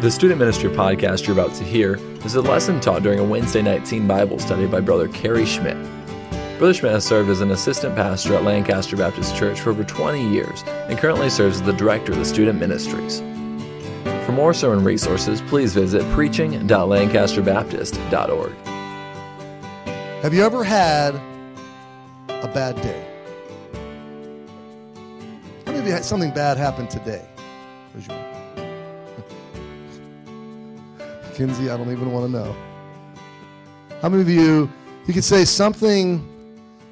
The Student Ministry podcast you're about to hear is a lesson taught during a Wednesday night teen Bible study by Brother Cary Schmidt. Brother Schmidt has served as an assistant pastor at Lancaster Baptist Church for over 20 years and currently serves as the director of the student ministries. For more sermon resources, please visit preaching.lancasterbaptist.org. Have you ever had a bad day? How many of you had something bad happen today? I don't even want to know. How many of you, you could say something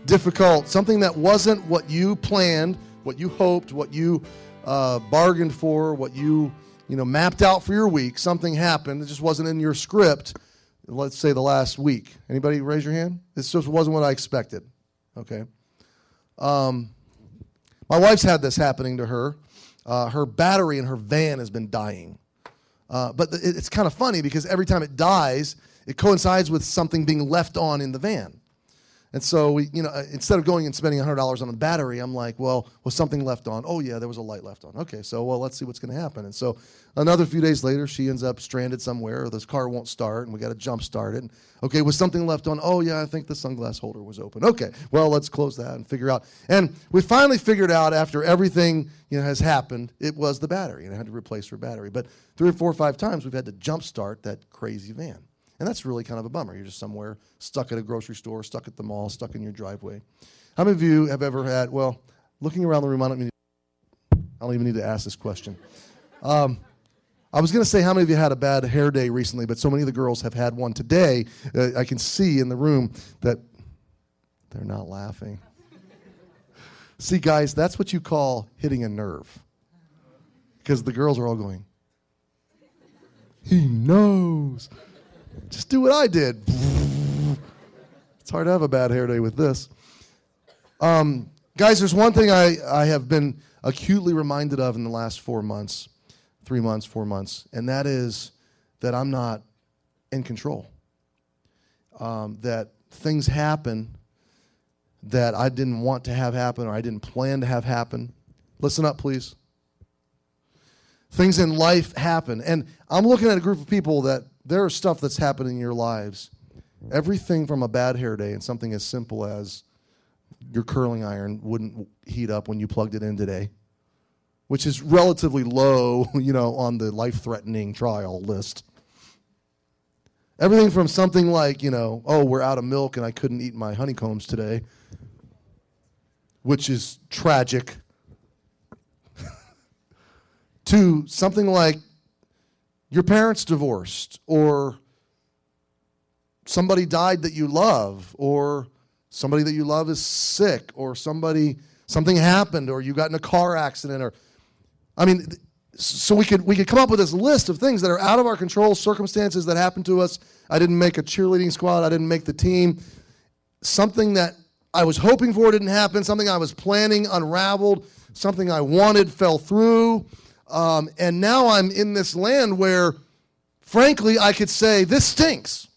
difficult, something that wasn't what you planned, what you hoped, what you uh, bargained for, what you you know mapped out for your week. Something happened. It just wasn't in your script. Let's say the last week. Anybody raise your hand? This just wasn't what I expected. Okay. Um, my wife's had this happening to her. Uh, her battery in her van has been dying. Uh, but it's kind of funny because every time it dies, it coincides with something being left on in the van. And so we, you know, uh, instead of going and spending $100 on a battery, I'm like, well, was something left on? Oh yeah, there was a light left on. Okay, so well, let's see what's going to happen. And so another few days later, she ends up stranded somewhere, or this car won't start, and we got to jump start it. And, okay, was something left on? Oh yeah, I think the sunglass holder was open. Okay, well, let's close that and figure out. And we finally figured out after everything you know has happened, it was the battery, and I had to replace her battery. But three or four or five times, we've had to jump start that crazy van. And that's really kind of a bummer. You're just somewhere stuck at a grocery store, stuck at the mall, stuck in your driveway. How many of you have ever had, well, looking around the room, I don't, need, I don't even need to ask this question. Um, I was going to say how many of you had a bad hair day recently, but so many of the girls have had one today. Uh, I can see in the room that they're not laughing. see, guys, that's what you call hitting a nerve. Because the girls are all going, he knows. Just do what I did. It's hard to have a bad hair day with this. Um, guys, there's one thing I, I have been acutely reminded of in the last four months, three months, four months, and that is that I'm not in control. Um, that things happen that I didn't want to have happen or I didn't plan to have happen. Listen up, please. Things in life happen. And I'm looking at a group of people that there is stuff that's happening in your lives. Everything from a bad hair day and something as simple as your curling iron wouldn't heat up when you plugged it in today, which is relatively low, you know, on the life-threatening trial list. Everything from something like, you know, oh, we're out of milk and I couldn't eat my honeycombs today, which is tragic, to something like your parents divorced, or somebody died that you love, or somebody that you love is sick, or somebody something happened, or you got in a car accident, or I mean, so we could we could come up with this list of things that are out of our control, circumstances that happened to us. I didn't make a cheerleading squad. I didn't make the team. Something that I was hoping for didn't happen. Something I was planning unraveled. Something I wanted fell through. Um, and now I'm in this land where, frankly, I could say, this stinks.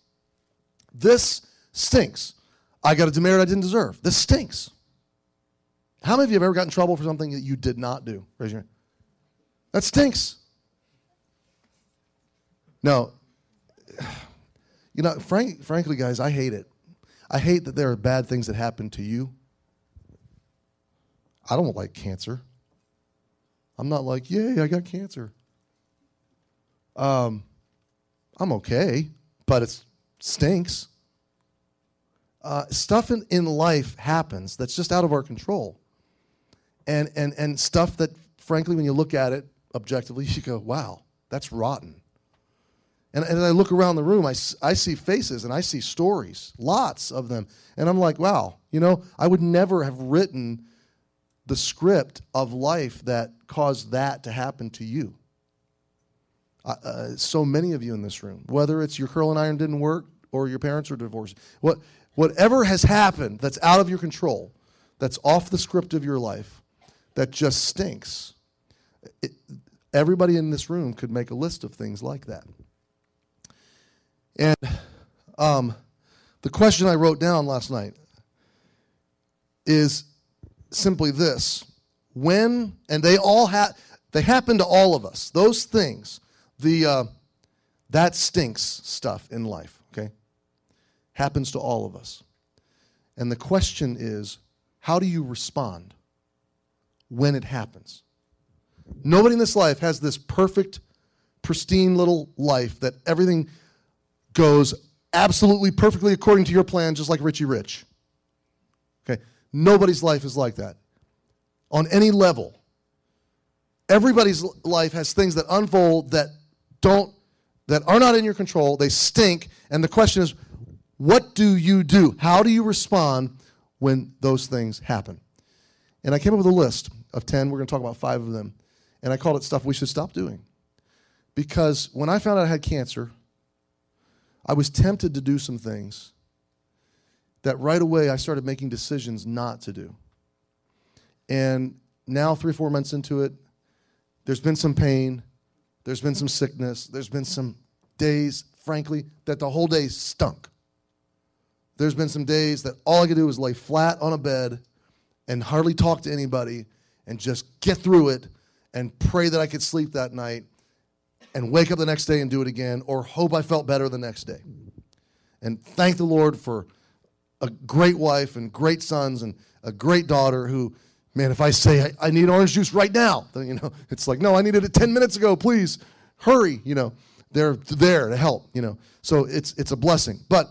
This stinks. I got a demerit I didn't deserve. This stinks. How many of you have ever gotten in trouble for something that you did not do? Raise your hand. That stinks. No. You know, frank, frankly, guys, I hate it. I hate that there are bad things that happen to you. I don't like cancer. I'm not like, yay, I got cancer. Um, I'm okay, but it stinks. Uh, stuff in, in life happens that's just out of our control. And, and, and stuff that, frankly, when you look at it objectively, you go, wow, that's rotten. And, and I look around the room, I, I see faces and I see stories, lots of them. And I'm like, wow, you know, I would never have written the script of life that caused that to happen to you. Uh, uh, so many of you in this room, whether it's your curling iron didn't work or your parents are divorced, what, whatever has happened that's out of your control, that's off the script of your life, that just stinks. It, everybody in this room could make a list of things like that. And um, the question I wrote down last night is simply this when, and they all ha- they happen to all of us, those things, the, uh, That stinks stuff in life, okay? Happens to all of us. And the question is how do you respond when it happens? Nobody in this life has this perfect, pristine little life that everything goes absolutely perfectly according to your plan, just like Richie Rich. Nobody's life is like that on any level. Everybody's life has things that unfold that don't that are not in your control. They stink, and the question is, what do you do? How do you respond when those things happen? And I came up with a list of 10. We're going to talk about 5 of them. And I called it stuff we should stop doing. Because when I found out I had cancer, I was tempted to do some things that right away I started making decisions not to do. And now, three, four months into it, there's been some pain, there's been some sickness, there's been some days, frankly, that the whole day stunk. There's been some days that all I could do was lay flat on a bed and hardly talk to anybody and just get through it and pray that I could sleep that night and wake up the next day and do it again or hope I felt better the next day. And thank the Lord for a great wife and great sons and a great daughter who, man, if I say I, I need orange juice right now, then, you know, it's like, no, I needed it 10 minutes ago, please hurry, you know. They're there to help, you know. So it's, it's a blessing. But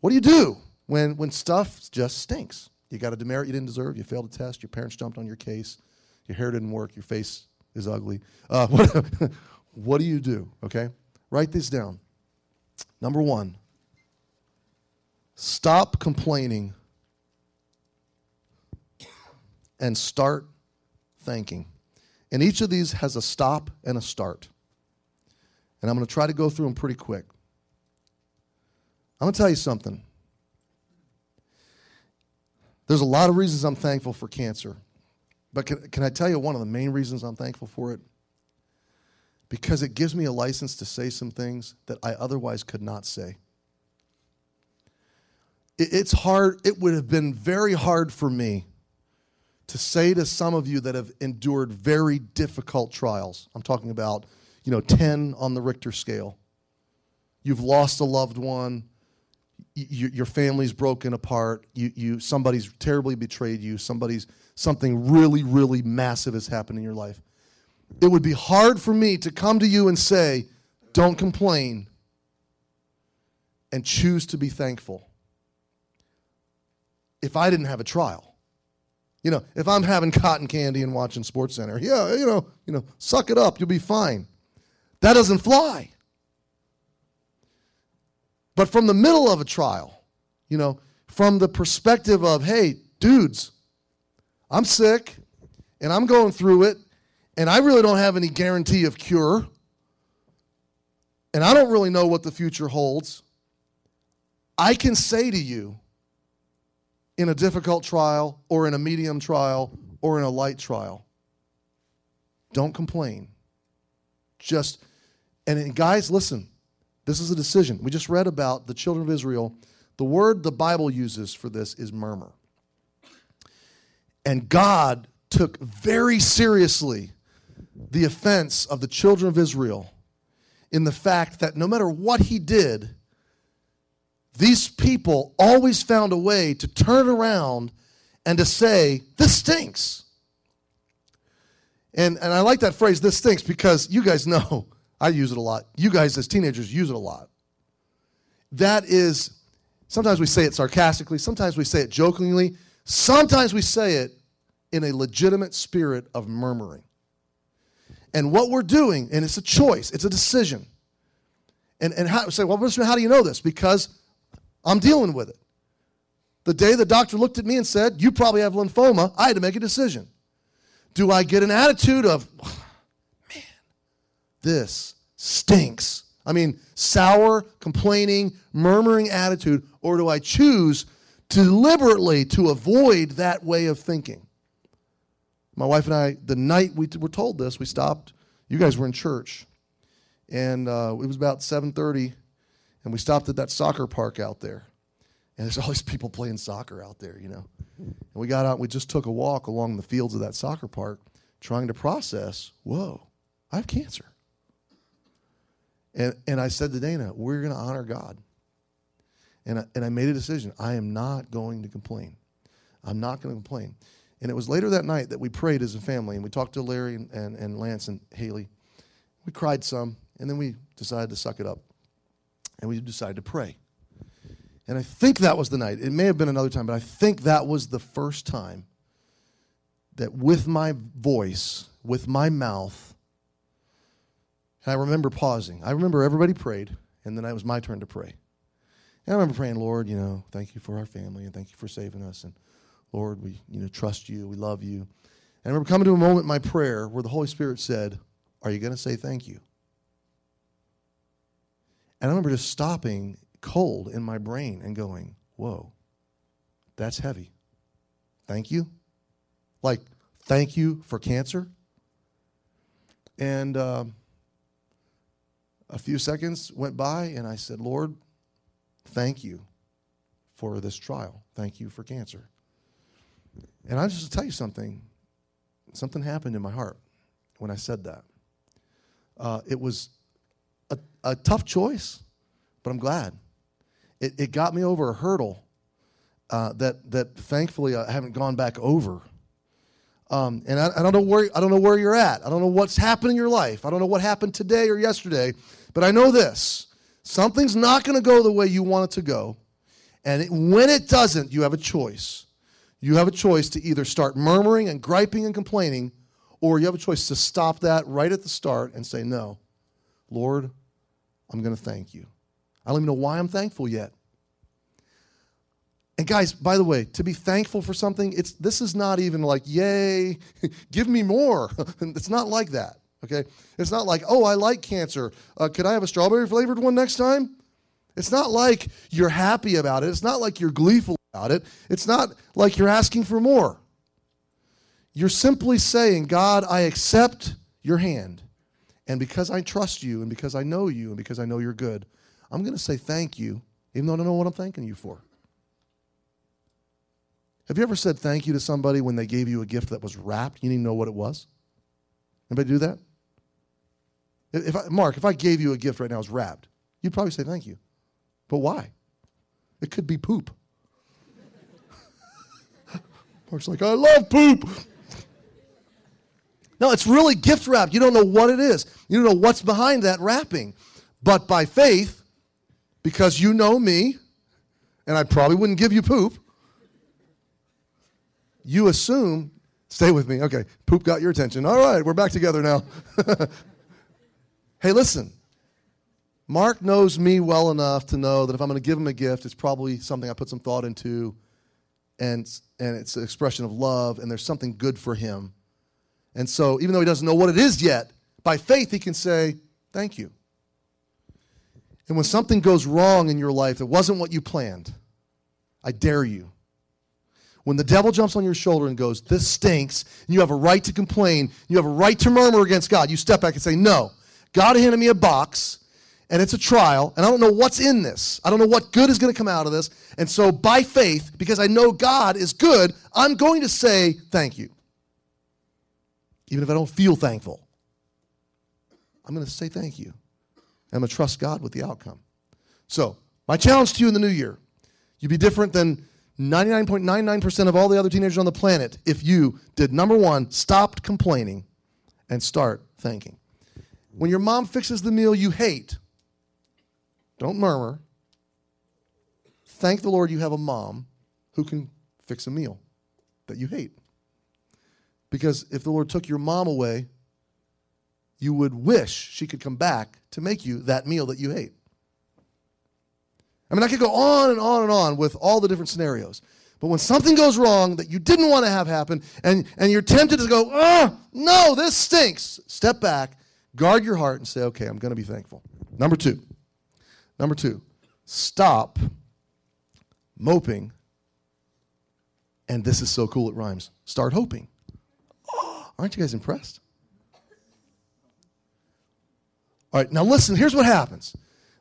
what do you do when, when stuff just stinks? You got a demerit you didn't deserve, you failed a test, your parents jumped on your case, your hair didn't work, your face is ugly. Uh, what, what do you do? Okay? Write this down. Number one, stop complaining and start thanking. And each of these has a stop and a start. And I'm going to try to go through them pretty quick. I'm going to tell you something. There's a lot of reasons I'm thankful for cancer. But can, can I tell you one of the main reasons I'm thankful for it? Because it gives me a license to say some things that I otherwise could not say. It, it's hard, it would have been very hard for me to say to some of you that have endured very difficult trials. I'm talking about, you know, 10 on the Richter scale. You've lost a loved one your family's broken apart you, you somebody's terribly betrayed you somebody's something really really massive has happened in your life it would be hard for me to come to you and say don't complain and choose to be thankful if i didn't have a trial you know if i'm having cotton candy and watching sports center yeah you know you know suck it up you'll be fine that doesn't fly but from the middle of a trial, you know, from the perspective of, hey, dudes, I'm sick and I'm going through it and I really don't have any guarantee of cure and I don't really know what the future holds. I can say to you in a difficult trial or in a medium trial or in a light trial, don't complain. Just, and guys, listen, this is a decision. We just read about the children of Israel. The word the Bible uses for this is murmur. And God took very seriously the offense of the children of Israel in the fact that no matter what he did, these people always found a way to turn around and to say, This stinks. And, and I like that phrase, this stinks, because you guys know I use it a lot. You guys, as teenagers, use it a lot. That is, sometimes we say it sarcastically, sometimes we say it jokingly, sometimes we say it in a legitimate spirit of murmuring. And what we're doing, and it's a choice, it's a decision. And, and how, say, well, how do you know this? Because I'm dealing with it. The day the doctor looked at me and said, You probably have lymphoma, I had to make a decision. Do I get an attitude of, man, this stinks. I mean, sour, complaining, murmuring attitude, or do I choose deliberately to avoid that way of thinking? My wife and I, the night we were told this, we stopped. You guys were in church, and uh, it was about 7:30, and we stopped at that soccer park out there. And there's all these people playing soccer out there, you know. And we got out. We just took a walk along the fields of that soccer park, trying to process. Whoa, I have cancer. And, and I said to Dana, we're going to honor God. And I, and I made a decision. I am not going to complain. I'm not going to complain. And it was later that night that we prayed as a family, and we talked to Larry and, and, and Lance and Haley. We cried some, and then we decided to suck it up. And we decided to pray. And I think that was the night. It may have been another time, but I think that was the first time that with my voice, with my mouth, and I remember pausing. I remember everybody prayed, and then it was my turn to pray. And I remember praying, Lord, you know, thank you for our family, and thank you for saving us, and Lord, we you know trust you, we love you. And I remember coming to a moment in my prayer where the Holy Spirit said, Are you going to say thank you? And I remember just stopping cold in my brain and going, Whoa, that's heavy. Thank you. Like, thank you for cancer. And um, a few seconds went by, and I said, Lord, thank you for this trial. Thank you for cancer. And I just to tell you something. Something happened in my heart when I said that. Uh, it was a, a, tough choice, but I'm glad. It, it got me over a hurdle uh, that that thankfully I haven't gone back over. Um, and I, I, don't know where I don't know where you're at. I don't know what's happened in your life. I don't know what happened today or yesterday, but I know this: something's not going to go the way you want it to go, and it, when it doesn't, you have a choice. You have a choice to either start murmuring and griping and complaining, or you have a choice to stop that right at the start and say, No, Lord, I'm going to thank you. I don't even know why I'm thankful yet. And guys, by the way, to be thankful for something, it's this is not even like, yay, give me more. it's not like that. Okay? It's not like, oh, I like cancer. Uh, could I have a strawberry flavored one next time? It's not like you're happy about it. It's not like you're gleeful about it. It's not like you're asking for more. You're simply saying, God, I accept your hand. And because I trust you, and because I know you, and because I know you're good, I'm going to say thank you, even though I don't know what I'm thanking you for. Have you ever said thank you to somebody when they gave you a gift that was wrapped? You didn't know what it was? Anybody do that? If I, Mark, if I gave you a gift right now, it's wrapped, you'd probably say thank you. But why? It could be poop. Mark's like, I love poop. No, it's really gift wrapped. You don't know what it is. You don't know what's behind that wrapping. But by faith, because you know me, and I probably wouldn't give you poop, you assume, stay with me. Okay, poop got your attention. All right, we're back together now. hey, listen. Mark knows me well enough to know that if I'm going to give him a gift, it's probably something I put some thought into and, and it's an expression of love, and there's something good for him. And so, even though he doesn't know what it is yet, by faith, he can say, Thank you. And when something goes wrong in your life that wasn't what you planned, I dare you. When the devil jumps on your shoulder and goes, This stinks, and you have a right to complain, you have a right to murmur against God, you step back and say, No. God handed me a box and it's a trial, and I don't know what's in this. I don't know what good is going to come out of this. And so, by faith, because I know God is good, I'm going to say thank you. Even if I don't feel thankful, I'm going to say thank you. I'm going to trust God with the outcome. So, my challenge to you in the new year you'd be different than 99.99% of all the other teenagers on the planet if you did number one, stopped complaining and start thanking. When your mom fixes the meal you hate, don't murmur. Thank the Lord you have a mom who can fix a meal that you hate. Because if the Lord took your mom away, you would wish she could come back to make you that meal that you hate. I mean, I could go on and on and on with all the different scenarios. But when something goes wrong that you didn't want to have happen, and, and you're tempted to go, oh, no, this stinks, step back, guard your heart, and say, okay, I'm going to be thankful. Number two, Number two, stop moping. And this is so cool, it rhymes. Start hoping. Aren't you guys impressed? All right, now listen, here's what happens.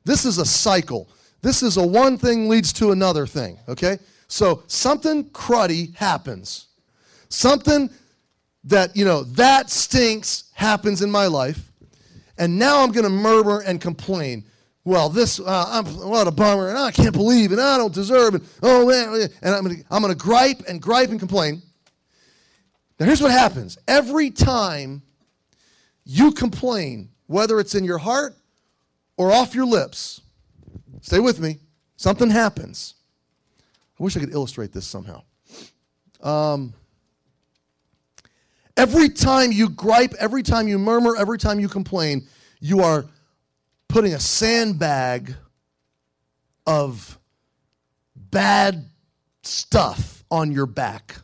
This is a cycle. This is a one thing leads to another thing, okay? So something cruddy happens. Something that, you know, that stinks happens in my life. and now I'm going to murmur and complain. Well, this, uh, I'm, what a bummer, and I can't believe, and I don't deserve and Oh, man. And I'm going to I'm going to gripe and gripe and complain. Now, here's what happens every time you complain, whether it's in your heart or off your lips, stay with me, something happens. I wish I could illustrate this somehow. Um, every time you gripe, every time you murmur, every time you complain, you are putting a sandbag of bad stuff on your back.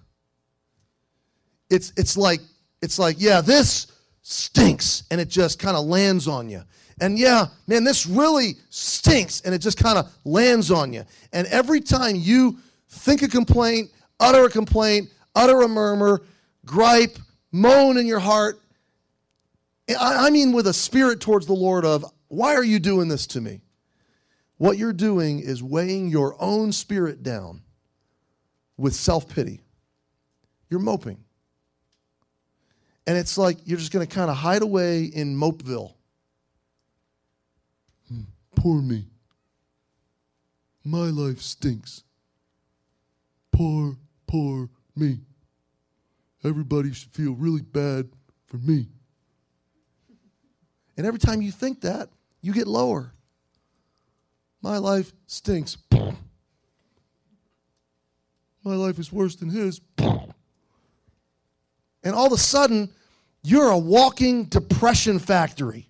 It's, it's like it's like yeah this stinks and it just kind of lands on you and yeah man this really stinks and it just kind of lands on you and every time you think a complaint utter a complaint utter a murmur gripe moan in your heart I mean with a spirit towards the lord of why are you doing this to me? What you're doing is weighing your own spirit down with self-pity. You're moping and it's like you're just going to kind of hide away in Mopeville. Hmm, poor me. My life stinks. Poor, poor me. Everybody should feel really bad for me. And every time you think that, you get lower. My life stinks. My life is worse than his. And all of a sudden, you're a walking depression factory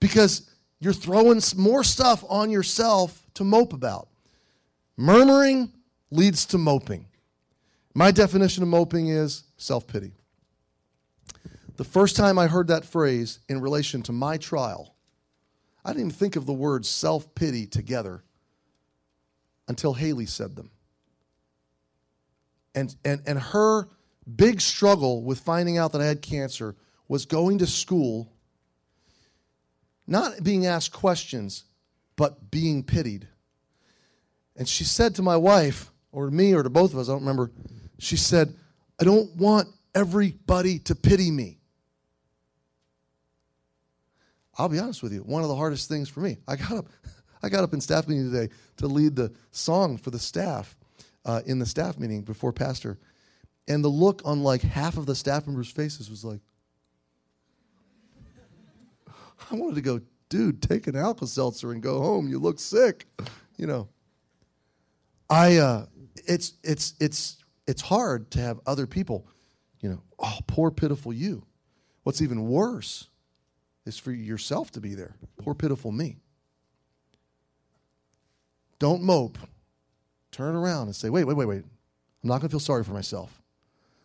because you're throwing more stuff on yourself to mope about. Murmuring leads to moping. My definition of moping is self pity. The first time I heard that phrase in relation to my trial, I didn't even think of the words self pity together until Haley said them. And, and, and her big struggle with finding out that I had cancer was going to school, not being asked questions, but being pitied. And she said to my wife, or to me, or to both of us, I don't remember, she said, I don't want everybody to pity me. I'll be honest with you, one of the hardest things for me. I got up, I got up in staff meeting today to lead the song for the staff uh, in the staff meeting before Pastor and the look on like half of the staff members' faces was like, I wanted to go, dude, take an Alka Seltzer and go home. You look sick. You know. I uh it's it's it's it's hard to have other people, you know, oh, poor pitiful you. What's even worse is for yourself to be there. Poor pitiful me. Don't mope. Turn around and say, wait, wait, wait, wait. I'm not going to feel sorry for myself.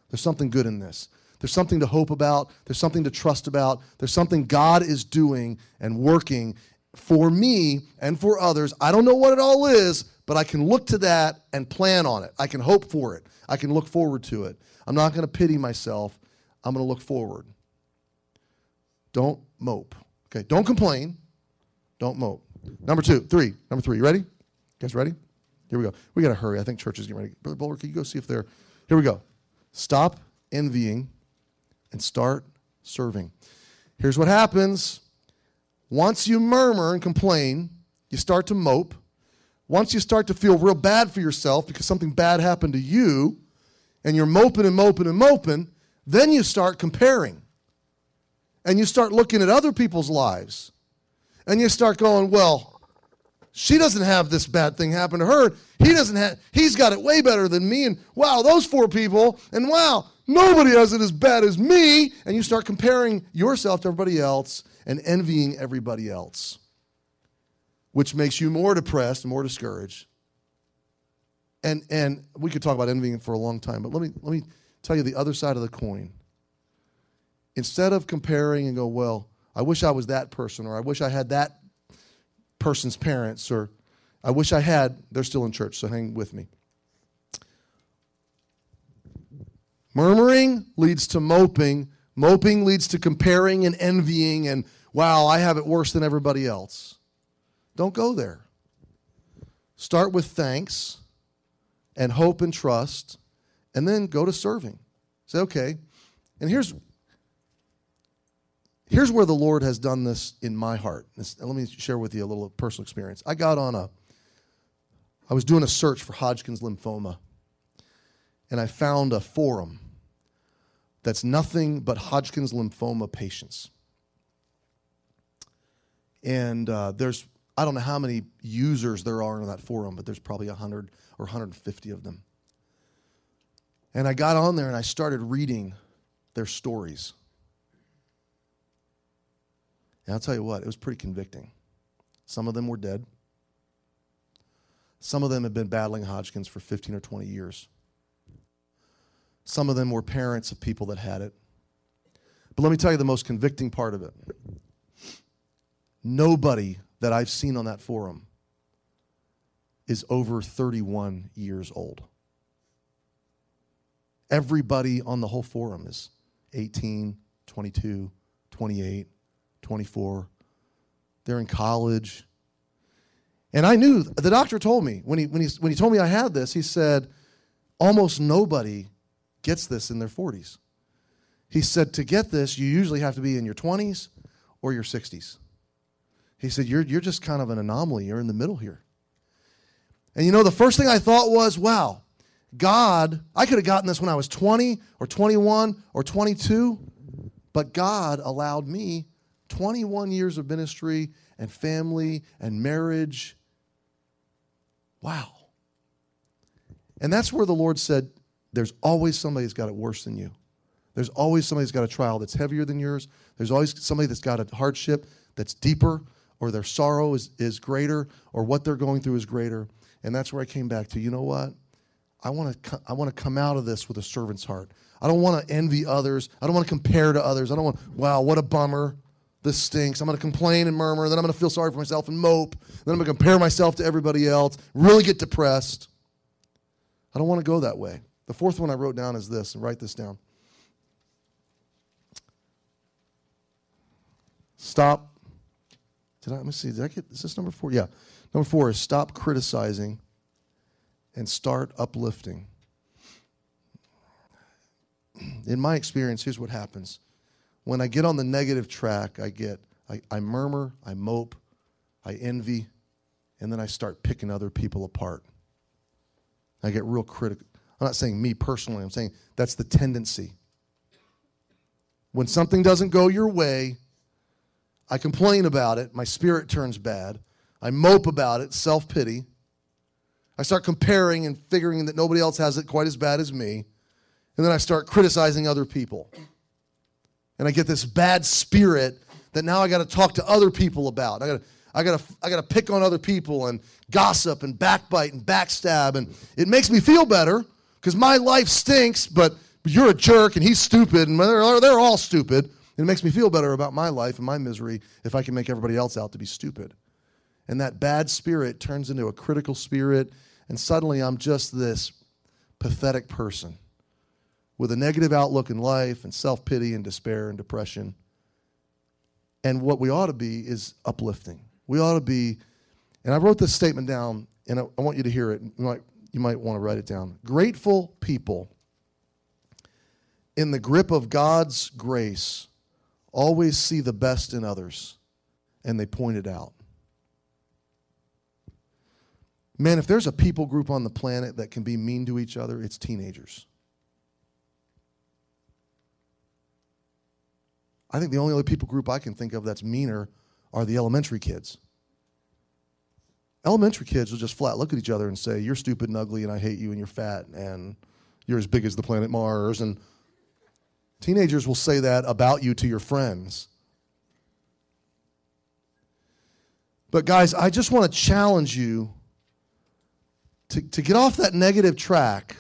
There's something good in this. There's something to hope about. There's something to trust about. There's something God is doing and working for me and for others. I don't know what it all is, but I can look to that and plan on it. I can hope for it. I can look forward to it. I'm not going to pity myself. I'm going to look forward. Don't mope. Okay, don't complain. Don't mope. Number two, three. Number three. You ready? You guys ready? Here we go. We got to hurry. I think church is getting ready. Brother Bowler, can you go see if they're. Here we go. Stop envying and start serving. Here's what happens once you murmur and complain, you start to mope. Once you start to feel real bad for yourself because something bad happened to you, and you're moping and moping and moping, then you start comparing. And you start looking at other people's lives. And you start going, well, she doesn't have this bad thing happen to her. He doesn't have, he's got it way better than me. And wow, those four people, and wow, nobody has it as bad as me. And you start comparing yourself to everybody else and envying everybody else, which makes you more depressed and more discouraged. And, and we could talk about envying for a long time, but let me, let me tell you the other side of the coin. Instead of comparing and go, well, I wish I was that person, or I wish I had that person's parents, or I wish I had, they're still in church, so hang with me. Murmuring leads to moping. Moping leads to comparing and envying, and wow, I have it worse than everybody else. Don't go there. Start with thanks and hope and trust, and then go to serving. Say, okay. And here's here's where the Lord has done this in my heart. This, let me share with you a little personal experience. I got on a, I was doing a search for Hodgkin's lymphoma, and I found a forum that's nothing but Hodgkin's lymphoma patients. And uh, there's, I don't know how many users there are in that forum, but there's probably 100 or 150 of them. And I got on there and I started reading their stories. And I'll tell you what, it was pretty convicting. Some of them were dead. Some of them had been battling Hodgkin's for 15 or 20 years. Some of them were parents of people that had it. But let me tell you the most convicting part of it. Nobody that I've seen on that forum is over 31 years old. Everybody on the whole forum is 18, 22, 28, 24. They're in college. And I knew, the doctor told me, when he, when, he, when he told me I had this, he said, almost nobody gets this in their 40s. He said, to get this, you usually have to be in your 20s or your 60s. He said, you're, you're just kind of an anomaly. You're in the middle here. And you know, the first thing I thought was, wow, God, I could have gotten this when I was 20 or 21 or 22, but God allowed me 21 years of ministry and family and marriage. Wow. And that's where the Lord said, There's always somebody that's got it worse than you. There's always somebody that's got a trial that's heavier than yours. There's always somebody that's got a hardship that's deeper, or their sorrow is, is greater, or what they're going through is greater. And that's where I came back to, you know what? I want to I want to come out of this with a servant's heart. I don't want to envy others. I don't want to compare to others. I don't want, wow, what a bummer. This stinks. I'm going to complain and murmur. Then I'm going to feel sorry for myself and mope. Then I'm going to compare myself to everybody else, really get depressed. I don't want to go that way. The fourth one I wrote down is this, and write this down. Stop. Did I, let me see. Did I get, is this number four? Yeah. Number four is stop criticizing and start uplifting. In my experience, here's what happens. When I get on the negative track, I get, I, I murmur, I mope, I envy, and then I start picking other people apart. I get real critical. I'm not saying me personally, I'm saying that's the tendency. When something doesn't go your way, I complain about it, my spirit turns bad. I mope about it, self pity. I start comparing and figuring that nobody else has it quite as bad as me. And then I start criticizing other people. And I get this bad spirit that now I got to talk to other people about. I got to I got to I got to pick on other people and gossip and backbite and backstab and it makes me feel better cuz my life stinks, but you're a jerk and he's stupid and they're, they're all stupid. It makes me feel better about my life and my misery if I can make everybody else out to be stupid. And that bad spirit turns into a critical spirit, and suddenly I'm just this pathetic person with a negative outlook in life and self pity and despair and depression. And what we ought to be is uplifting. We ought to be, and I wrote this statement down, and I, I want you to hear it. You might, you might want to write it down. Grateful people in the grip of God's grace always see the best in others and they point it out. Man, if there's a people group on the planet that can be mean to each other, it's teenagers. I think the only other people group I can think of that's meaner are the elementary kids. Elementary kids will just flat look at each other and say, You're stupid and ugly, and I hate you, and you're fat, and you're as big as the planet Mars. And teenagers will say that about you to your friends. But, guys, I just want to challenge you to, to get off that negative track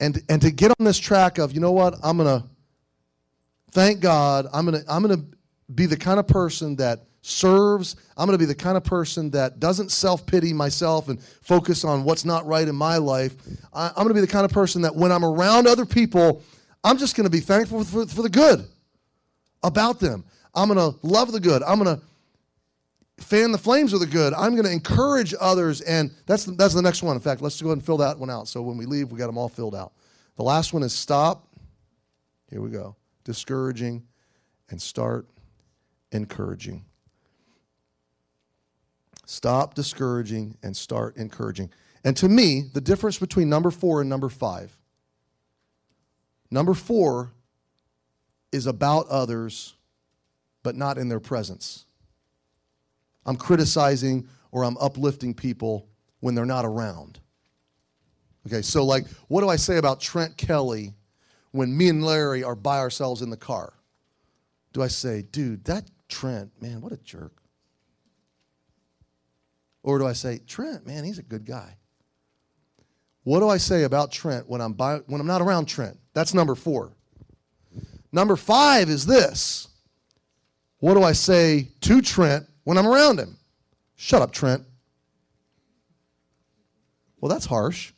and, and to get on this track of, you know what, I'm going to thank God, I'm going to I'm going to be the kind of person that serves. I'm going to be the kind of person that doesn't self pity myself and focus on what's not right in my life. I, am going to be the kind of person that when I'm around other people, I'm just going to be thankful for, for the good about them. I'm going to love the good. I'm going to fan the flames of the good. I'm going to encourage others. And that's the, that's the next one. In fact, let's go ahead and fill that one out. So when we leave, we got them all filled out. The last one is stop. Here we go. Discouraging and start encouraging. Stop discouraging and start encouraging. And to me, the difference between number four and number five number four is about others, but not in their presence. I'm criticizing or I'm uplifting people when they're not around. Okay, so like, what do I say about Trent Kelly when me and Larry are by ourselves in the car? Do I say, dude, that Trent, man, what a jerk? Or do I say, Trent, man, he's a good guy? What do I say about Trent when I'm, by, when I'm not around Trent? That's number four. Number five is this. What do I say to Trent when I'm around him? Shut up, Trent. Well, that's harsh.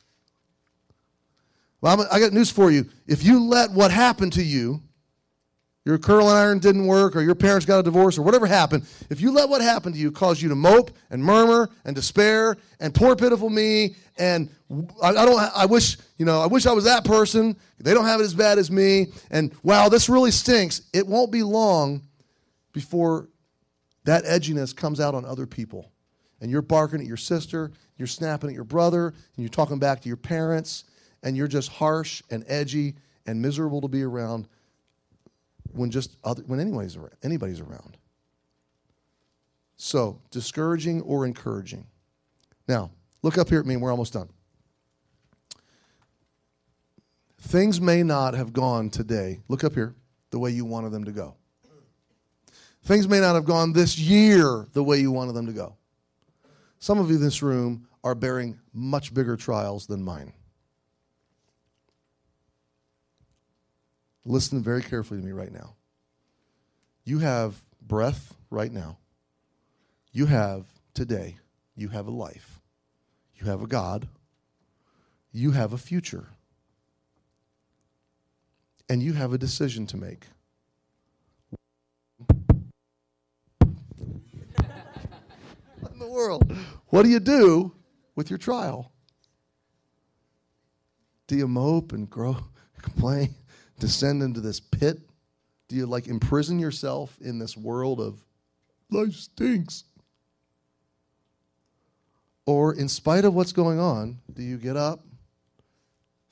Well, I got news for you. If you let what happened to you, your curling iron didn't work, or your parents got a divorce, or whatever happened, if you let what happened to you cause you to mope and murmur and despair and poor pitiful me, and I, I don't, I wish, you know, I wish I was that person. They don't have it as bad as me, and wow, this really stinks. It won't be long before that edginess comes out on other people, and you're barking at your sister, you're snapping at your brother, and you're talking back to your parents and you're just harsh and edgy and miserable to be around when just other, when anybody's around, anybody's around. So, discouraging or encouraging. Now, look up here at me, and we're almost done. Things may not have gone today, look up here, the way you wanted them to go. Things may not have gone this year the way you wanted them to go. Some of you in this room are bearing much bigger trials than mine. Listen very carefully to me right now. You have breath right now. You have today. You have a life. You have a God. You have a future. And you have a decision to make. what in the world? What do you do with your trial? Do you mope and grow, complain? Descend into this pit? Do you like imprison yourself in this world of life stinks? Or, in spite of what's going on, do you get up,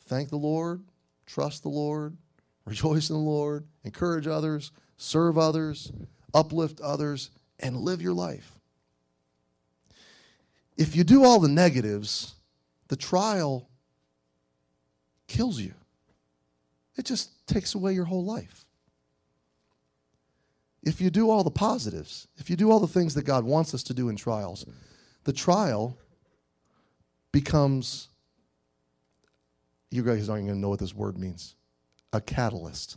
thank the Lord, trust the Lord, rejoice in the Lord, encourage others, serve others, uplift others, and live your life? If you do all the negatives, the trial kills you. It just takes away your whole life. If you do all the positives, if you do all the things that God wants us to do in trials, the trial becomes, you guys aren't even going to know what this word means, a catalyst.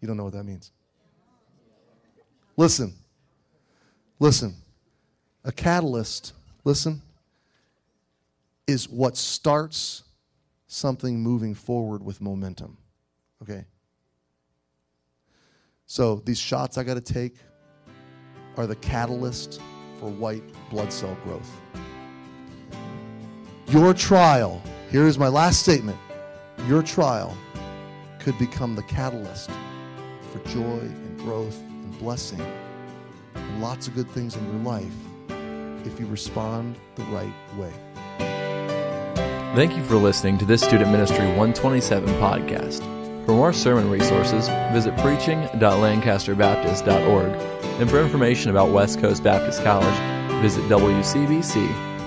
You don't know what that means. Listen, listen. A catalyst, listen, is what starts something moving forward with momentum. Okay? So these shots I got to take are the catalyst for white blood cell growth. Your trial, here is my last statement. Your trial could become the catalyst for joy and growth and blessing and lots of good things in your life if you respond the right way. Thank you for listening to this Student Ministry 127 podcast. For more sermon resources, visit preaching.lancasterbaptist.org. And for information about West Coast Baptist College, visit wcbc.edu.